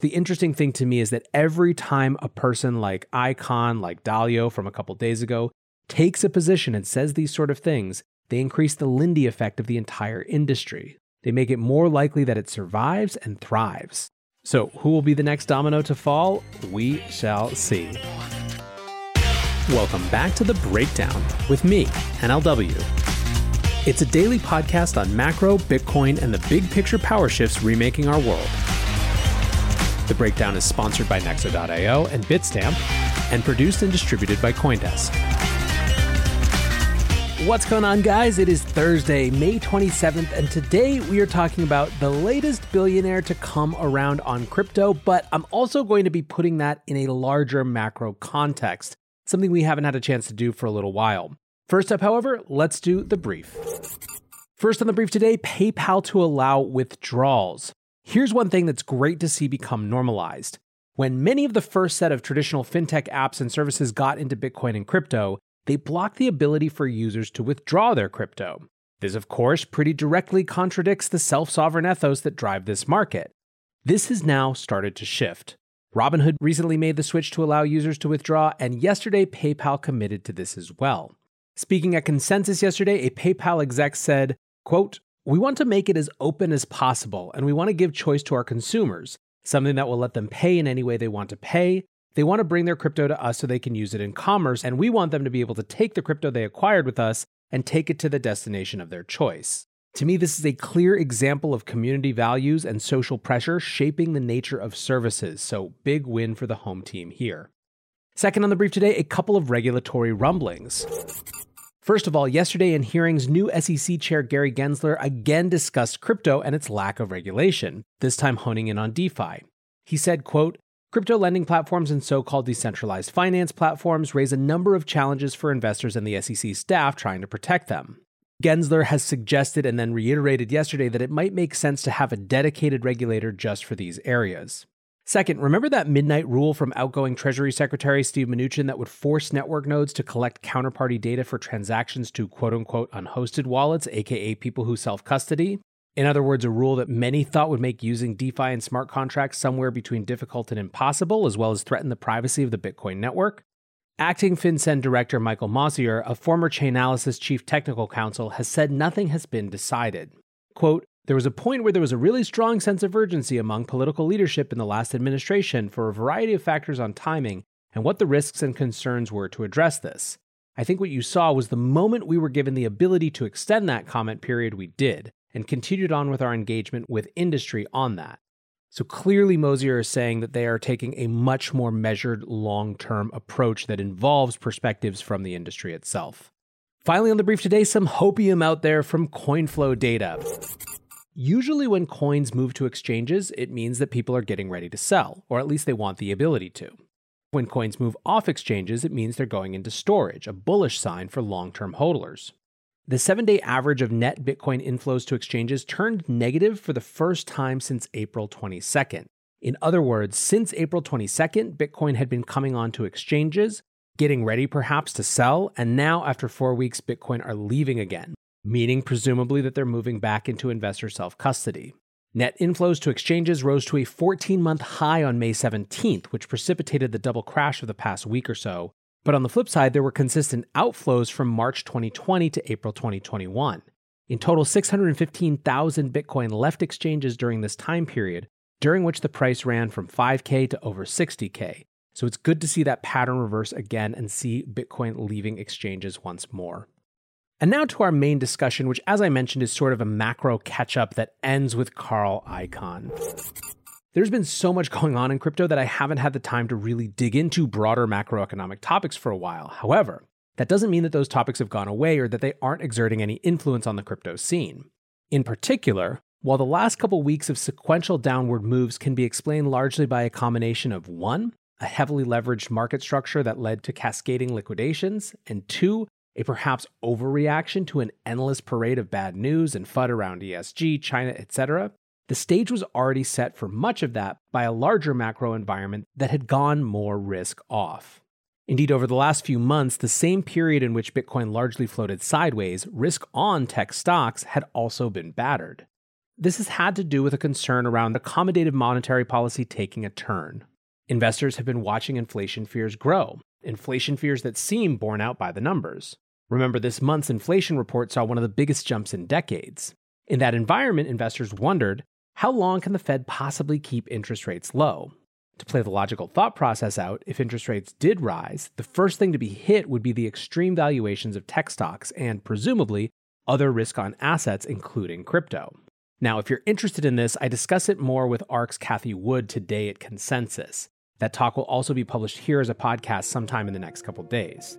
The interesting thing to me is that every time a person like Icahn, like Dalio from a couple days ago, takes a position and says these sort of things, they increase the Lindy effect of the entire industry. They make it more likely that it survives and thrives. So, who will be the next domino to fall? We shall see. Welcome back to The Breakdown with me, NLW. It's a daily podcast on macro, Bitcoin, and the big picture power shifts remaking our world. The Breakdown is sponsored by Nexo.io and Bitstamp and produced and distributed by Coindesk. What's going on, guys? It is Thursday, May 27th, and today we are talking about the latest billionaire to come around on crypto, but I'm also going to be putting that in a larger macro context, something we haven't had a chance to do for a little while. First up, however, let's do the brief. First on the brief today PayPal to allow withdrawals. Here's one thing that's great to see become normalized. When many of the first set of traditional fintech apps and services got into Bitcoin and crypto, they blocked the ability for users to withdraw their crypto. This, of course, pretty directly contradicts the self sovereign ethos that drive this market. This has now started to shift. Robinhood recently made the switch to allow users to withdraw, and yesterday PayPal committed to this as well. Speaking at Consensus yesterday, a PayPal exec said, quote, We want to make it as open as possible, and we want to give choice to our consumers, something that will let them pay in any way they want to pay, they want to bring their crypto to us so they can use it in commerce, and we want them to be able to take the crypto they acquired with us and take it to the destination of their choice. To me, this is a clear example of community values and social pressure shaping the nature of services, so big win for the home team here. Second on the brief today, a couple of regulatory rumblings. First of all, yesterday in hearings, new SEC Chair Gary Gensler again discussed crypto and its lack of regulation, this time honing in on DeFi. He said, quote, Crypto lending platforms and so called decentralized finance platforms raise a number of challenges for investors and the SEC staff trying to protect them. Gensler has suggested and then reiterated yesterday that it might make sense to have a dedicated regulator just for these areas. Second, remember that midnight rule from outgoing Treasury Secretary Steve Mnuchin that would force network nodes to collect counterparty data for transactions to quote unquote unhosted wallets, aka people who self custody? In other words, a rule that many thought would make using DeFi and smart contracts somewhere between difficult and impossible, as well as threaten the privacy of the Bitcoin network. Acting FinCEN Director Michael Mosier, a former Chainalysis Chief Technical Counsel, has said nothing has been decided. Quote, there was a point where there was a really strong sense of urgency among political leadership in the last administration for a variety of factors on timing and what the risks and concerns were to address this. I think what you saw was the moment we were given the ability to extend that comment period, we did and continued on with our engagement with industry on that. So clearly, Mosier is saying that they are taking a much more measured, long term approach that involves perspectives from the industry itself. Finally, on the brief today, some hopium out there from CoinFlow data. Usually, when coins move to exchanges, it means that people are getting ready to sell, or at least they want the ability to. When coins move off exchanges, it means they're going into storage, a bullish sign for long term hodlers. The seven day average of net Bitcoin inflows to exchanges turned negative for the first time since April 22nd. In other words, since April 22nd, Bitcoin had been coming onto exchanges, getting ready perhaps to sell, and now after four weeks, Bitcoin are leaving again, meaning presumably that they're moving back into investor self custody. Net inflows to exchanges rose to a 14 month high on May 17th, which precipitated the double crash of the past week or so, but on the flip side, there were consistent outflows from March 2020 to April 2021. In total, 615,000 Bitcoin left exchanges during this time period, during which the price ran from 5K to over 60K. So it's good to see that pattern reverse again and see Bitcoin leaving exchanges once more. And now to our main discussion, which, as I mentioned, is sort of a macro catch up that ends with Carl Icahn. There's been so much going on in crypto that I haven't had the time to really dig into broader macroeconomic topics for a while. However, that doesn't mean that those topics have gone away or that they aren't exerting any influence on the crypto scene. In particular, while the last couple weeks of sequential downward moves can be explained largely by a combination of one, a heavily leveraged market structure that led to cascading liquidations, and two, a perhaps overreaction to an endless parade of bad news and FUD around ESG, China, etc., the stage was already set for much of that by a larger macro environment that had gone more risk off. Indeed, over the last few months, the same period in which Bitcoin largely floated sideways, risk on tech stocks had also been battered. This has had to do with a concern around accommodative monetary policy taking a turn. Investors have been watching inflation fears grow, inflation fears that seem borne out by the numbers. Remember, this month's inflation report saw one of the biggest jumps in decades. In that environment, investors wondered how long can the Fed possibly keep interest rates low? To play the logical thought process out, if interest rates did rise, the first thing to be hit would be the extreme valuations of tech stocks and, presumably, other risk on assets, including crypto. Now, if you're interested in this, I discuss it more with ARK's Cathie Wood today at Consensus. That talk will also be published here as a podcast sometime in the next couple days.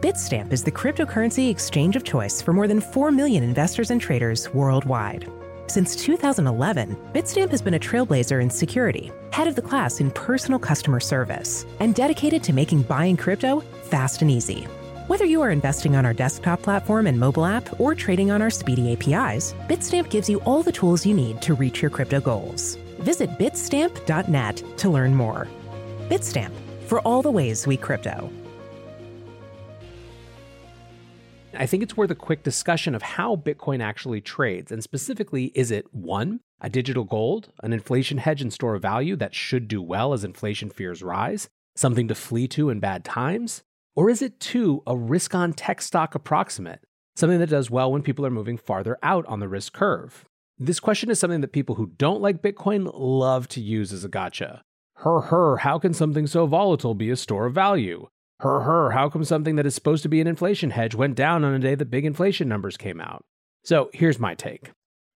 Bitstamp is the cryptocurrency exchange of choice for more than 4 million investors and traders worldwide. Since 2011, Bitstamp has been a trailblazer in security, head of the class in personal customer service, and dedicated to making buying crypto fast and easy. Whether you are investing on our desktop platform and mobile app or trading on our speedy APIs, Bitstamp gives you all the tools you need to reach your crypto goals. Visit bitstamp.net to learn more. Bitstamp for all the ways we crypto. I think it's worth a quick discussion of how Bitcoin actually trades. And specifically, is it one, a digital gold, an inflation hedge and store of value that should do well as inflation fears rise, something to flee to in bad times? Or is it two, a risk on tech stock approximate, something that does well when people are moving farther out on the risk curve? This question is something that people who don't like Bitcoin love to use as a gotcha. Her, her, how can something so volatile be a store of value? Her, her, how come something that is supposed to be an inflation hedge went down on a day that big inflation numbers came out? So here's my take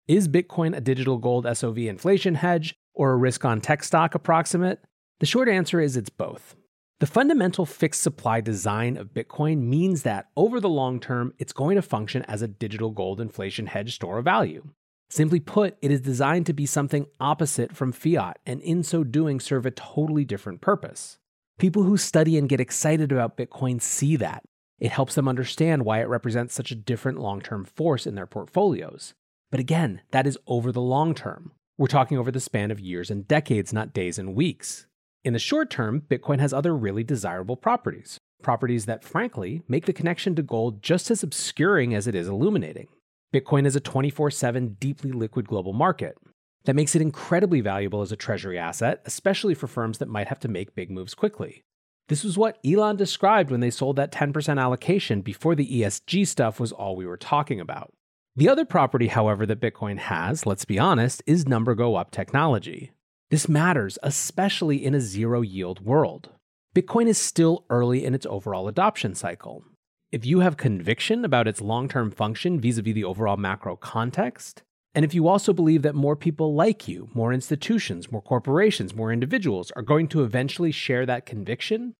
Is Bitcoin a digital gold SOV inflation hedge or a risk on tech stock approximate? The short answer is it's both. The fundamental fixed supply design of Bitcoin means that over the long term, it's going to function as a digital gold inflation hedge store of value. Simply put, it is designed to be something opposite from fiat, and in so doing, serve a totally different purpose. People who study and get excited about Bitcoin see that. It helps them understand why it represents such a different long term force in their portfolios. But again, that is over the long term. We're talking over the span of years and decades, not days and weeks. In the short term, Bitcoin has other really desirable properties. Properties that, frankly, make the connection to gold just as obscuring as it is illuminating. Bitcoin is a 24 7 deeply liquid global market that makes it incredibly valuable as a treasury asset, especially for firms that might have to make big moves quickly. This was what Elon described when they sold that 10% allocation before the ESG stuff was all we were talking about. The other property, however, that Bitcoin has, let's be honest, is number go up technology. This matters, especially in a zero yield world. Bitcoin is still early in its overall adoption cycle. If you have conviction about its long term function vis a vis the overall macro context, and if you also believe that more people like you, more institutions, more corporations, more individuals are going to eventually share that conviction,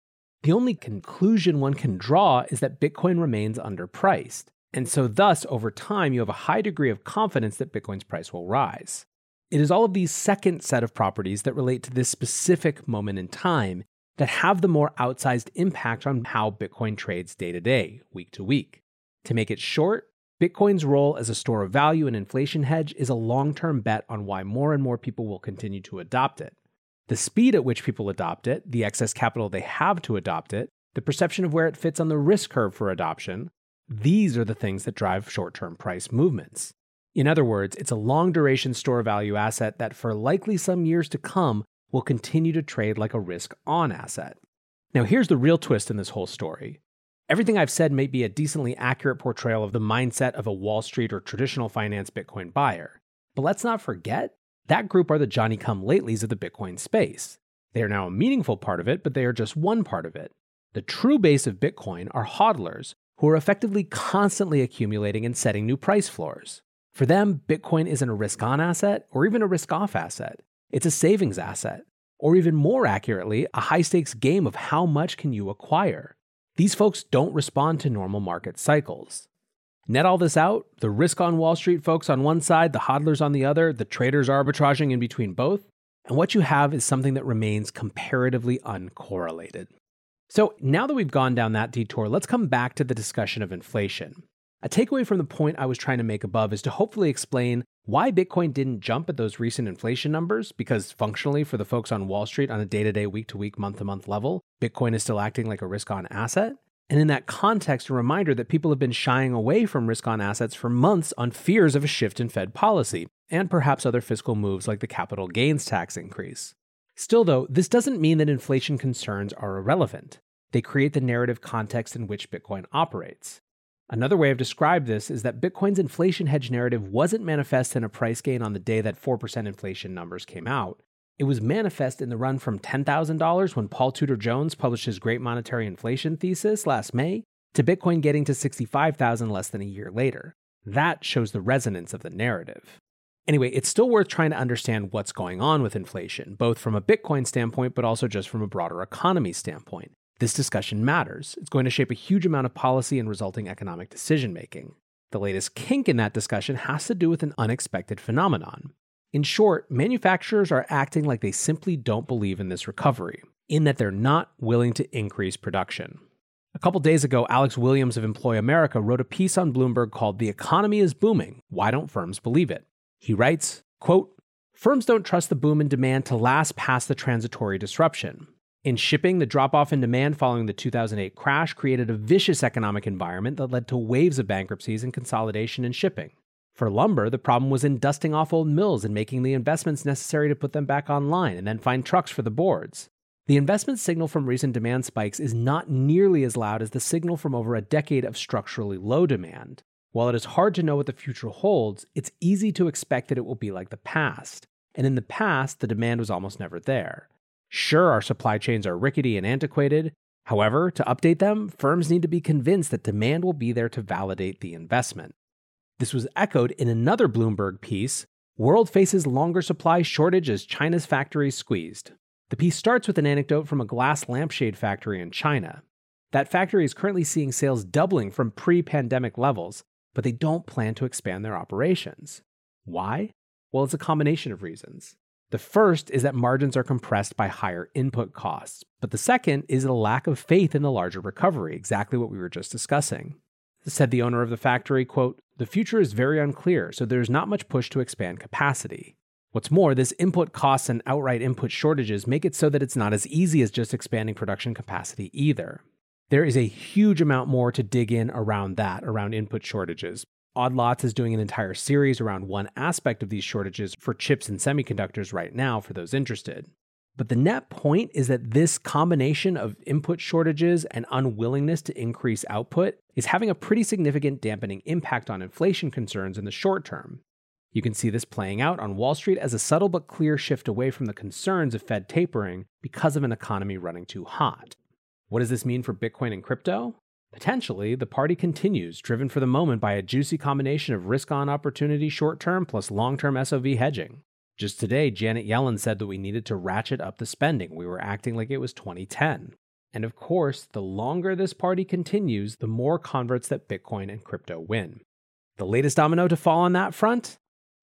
the only conclusion one can draw is that Bitcoin remains underpriced. And so, thus, over time, you have a high degree of confidence that Bitcoin's price will rise. It is all of these second set of properties that relate to this specific moment in time that have the more outsized impact on how Bitcoin trades day to day, week to week. To make it short, Bitcoin's role as a store of value and inflation hedge is a long term bet on why more and more people will continue to adopt it. The speed at which people adopt it, the excess capital they have to adopt it, the perception of where it fits on the risk curve for adoption, these are the things that drive short term price movements. In other words, it's a long duration store value asset that for likely some years to come will continue to trade like a risk on asset. Now, here's the real twist in this whole story. Everything I've said may be a decently accurate portrayal of the mindset of a Wall Street or traditional finance Bitcoin buyer. But let's not forget, that group are the Johnny come latelys of the Bitcoin space. They are now a meaningful part of it, but they are just one part of it. The true base of Bitcoin are hodlers who are effectively constantly accumulating and setting new price floors. For them, Bitcoin isn't a risk on asset or even a risk off asset. It's a savings asset, or even more accurately, a high stakes game of how much can you acquire. These folks don't respond to normal market cycles. Net all this out the risk on Wall Street folks on one side, the hodlers on the other, the traders arbitraging in between both, and what you have is something that remains comparatively uncorrelated. So now that we've gone down that detour, let's come back to the discussion of inflation. A takeaway from the point I was trying to make above is to hopefully explain why Bitcoin didn't jump at those recent inflation numbers, because functionally, for the folks on Wall Street on a day to day, week to week, month to month level, Bitcoin is still acting like a risk on asset. And in that context, a reminder that people have been shying away from risk on assets for months on fears of a shift in Fed policy, and perhaps other fiscal moves like the capital gains tax increase. Still, though, this doesn't mean that inflation concerns are irrelevant. They create the narrative context in which Bitcoin operates. Another way of describe this is that Bitcoin's inflation hedge narrative wasn't manifest in a price gain on the day that 4% inflation numbers came out. It was manifest in the run from $10,000 when Paul Tudor Jones published his Great Monetary Inflation thesis last May to Bitcoin getting to 65,000 less than a year later. That shows the resonance of the narrative. Anyway, it's still worth trying to understand what's going on with inflation, both from a Bitcoin standpoint, but also just from a broader economy standpoint. This discussion matters. It's going to shape a huge amount of policy and resulting economic decision making. The latest kink in that discussion has to do with an unexpected phenomenon. In short, manufacturers are acting like they simply don't believe in this recovery, in that they're not willing to increase production. A couple days ago, Alex Williams of Employ America wrote a piece on Bloomberg called The Economy is Booming. Why Don't Firms Believe It? He writes, quote, Firms don't trust the boom in demand to last past the transitory disruption. In shipping, the drop off in demand following the 2008 crash created a vicious economic environment that led to waves of bankruptcies and consolidation in shipping. For lumber, the problem was in dusting off old mills and making the investments necessary to put them back online and then find trucks for the boards. The investment signal from recent demand spikes is not nearly as loud as the signal from over a decade of structurally low demand. While it is hard to know what the future holds, it's easy to expect that it will be like the past. And in the past, the demand was almost never there. Sure, our supply chains are rickety and antiquated. However, to update them, firms need to be convinced that demand will be there to validate the investment. This was echoed in another Bloomberg piece World faces longer supply shortage as China's factories squeezed. The piece starts with an anecdote from a glass lampshade factory in China. That factory is currently seeing sales doubling from pre pandemic levels, but they don't plan to expand their operations. Why? Well, it's a combination of reasons. The first is that margins are compressed by higher input costs, but the second is a lack of faith in the larger recovery, exactly what we were just discussing. Said the owner of the factory, quote, the future is very unclear, so there's not much push to expand capacity. What's more, this input costs and outright input shortages make it so that it's not as easy as just expanding production capacity either. There is a huge amount more to dig in around that, around input shortages. Odd Lots is doing an entire series around one aspect of these shortages for chips and semiconductors right now for those interested. But the net point is that this combination of input shortages and unwillingness to increase output is having a pretty significant dampening impact on inflation concerns in the short term. You can see this playing out on Wall Street as a subtle but clear shift away from the concerns of Fed tapering because of an economy running too hot. What does this mean for Bitcoin and crypto? Potentially, the party continues, driven for the moment by a juicy combination of risk on opportunity short term plus long term SOV hedging. Just today, Janet Yellen said that we needed to ratchet up the spending. We were acting like it was 2010. And of course, the longer this party continues, the more converts that Bitcoin and crypto win. The latest domino to fall on that front?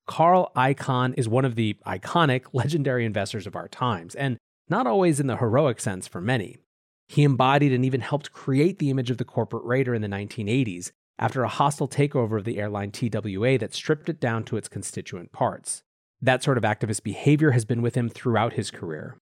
Carl Icahn is one of the iconic, legendary investors of our times, and not always in the heroic sense for many. He embodied and even helped create the image of the corporate raider in the 1980s after a hostile takeover of the airline TWA that stripped it down to its constituent parts. That sort of activist behavior has been with him throughout his career.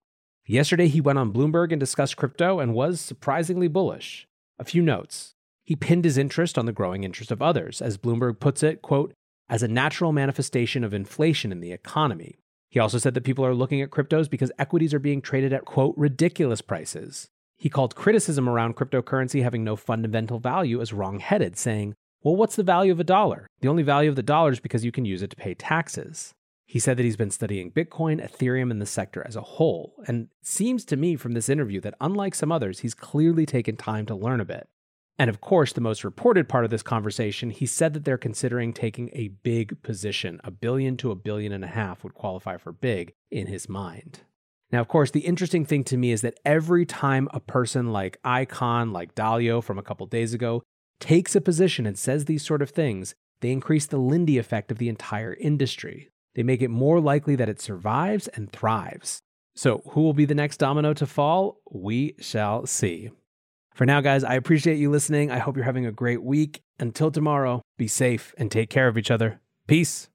Yesterday, he went on Bloomberg and discussed crypto and was surprisingly bullish. A few notes. He pinned his interest on the growing interest of others, as Bloomberg puts it, quote, as a natural manifestation of inflation in the economy. He also said that people are looking at cryptos because equities are being traded at, quote, ridiculous prices. He called criticism around cryptocurrency having no fundamental value as wrong headed, saying, well, what's the value of a dollar? The only value of the dollar is because you can use it to pay taxes. He said that he's been studying Bitcoin, Ethereum, and the sector as a whole. And seems to me from this interview that unlike some others, he's clearly taken time to learn a bit. And of course, the most reported part of this conversation, he said that they're considering taking a big position. A billion to a billion and a half would qualify for big in his mind. Now, of course, the interesting thing to me is that every time a person like Icahn, like Dalio from a couple days ago, takes a position and says these sort of things, they increase the Lindy effect of the entire industry. They make it more likely that it survives and thrives. So, who will be the next domino to fall? We shall see. For now, guys, I appreciate you listening. I hope you're having a great week. Until tomorrow, be safe and take care of each other. Peace.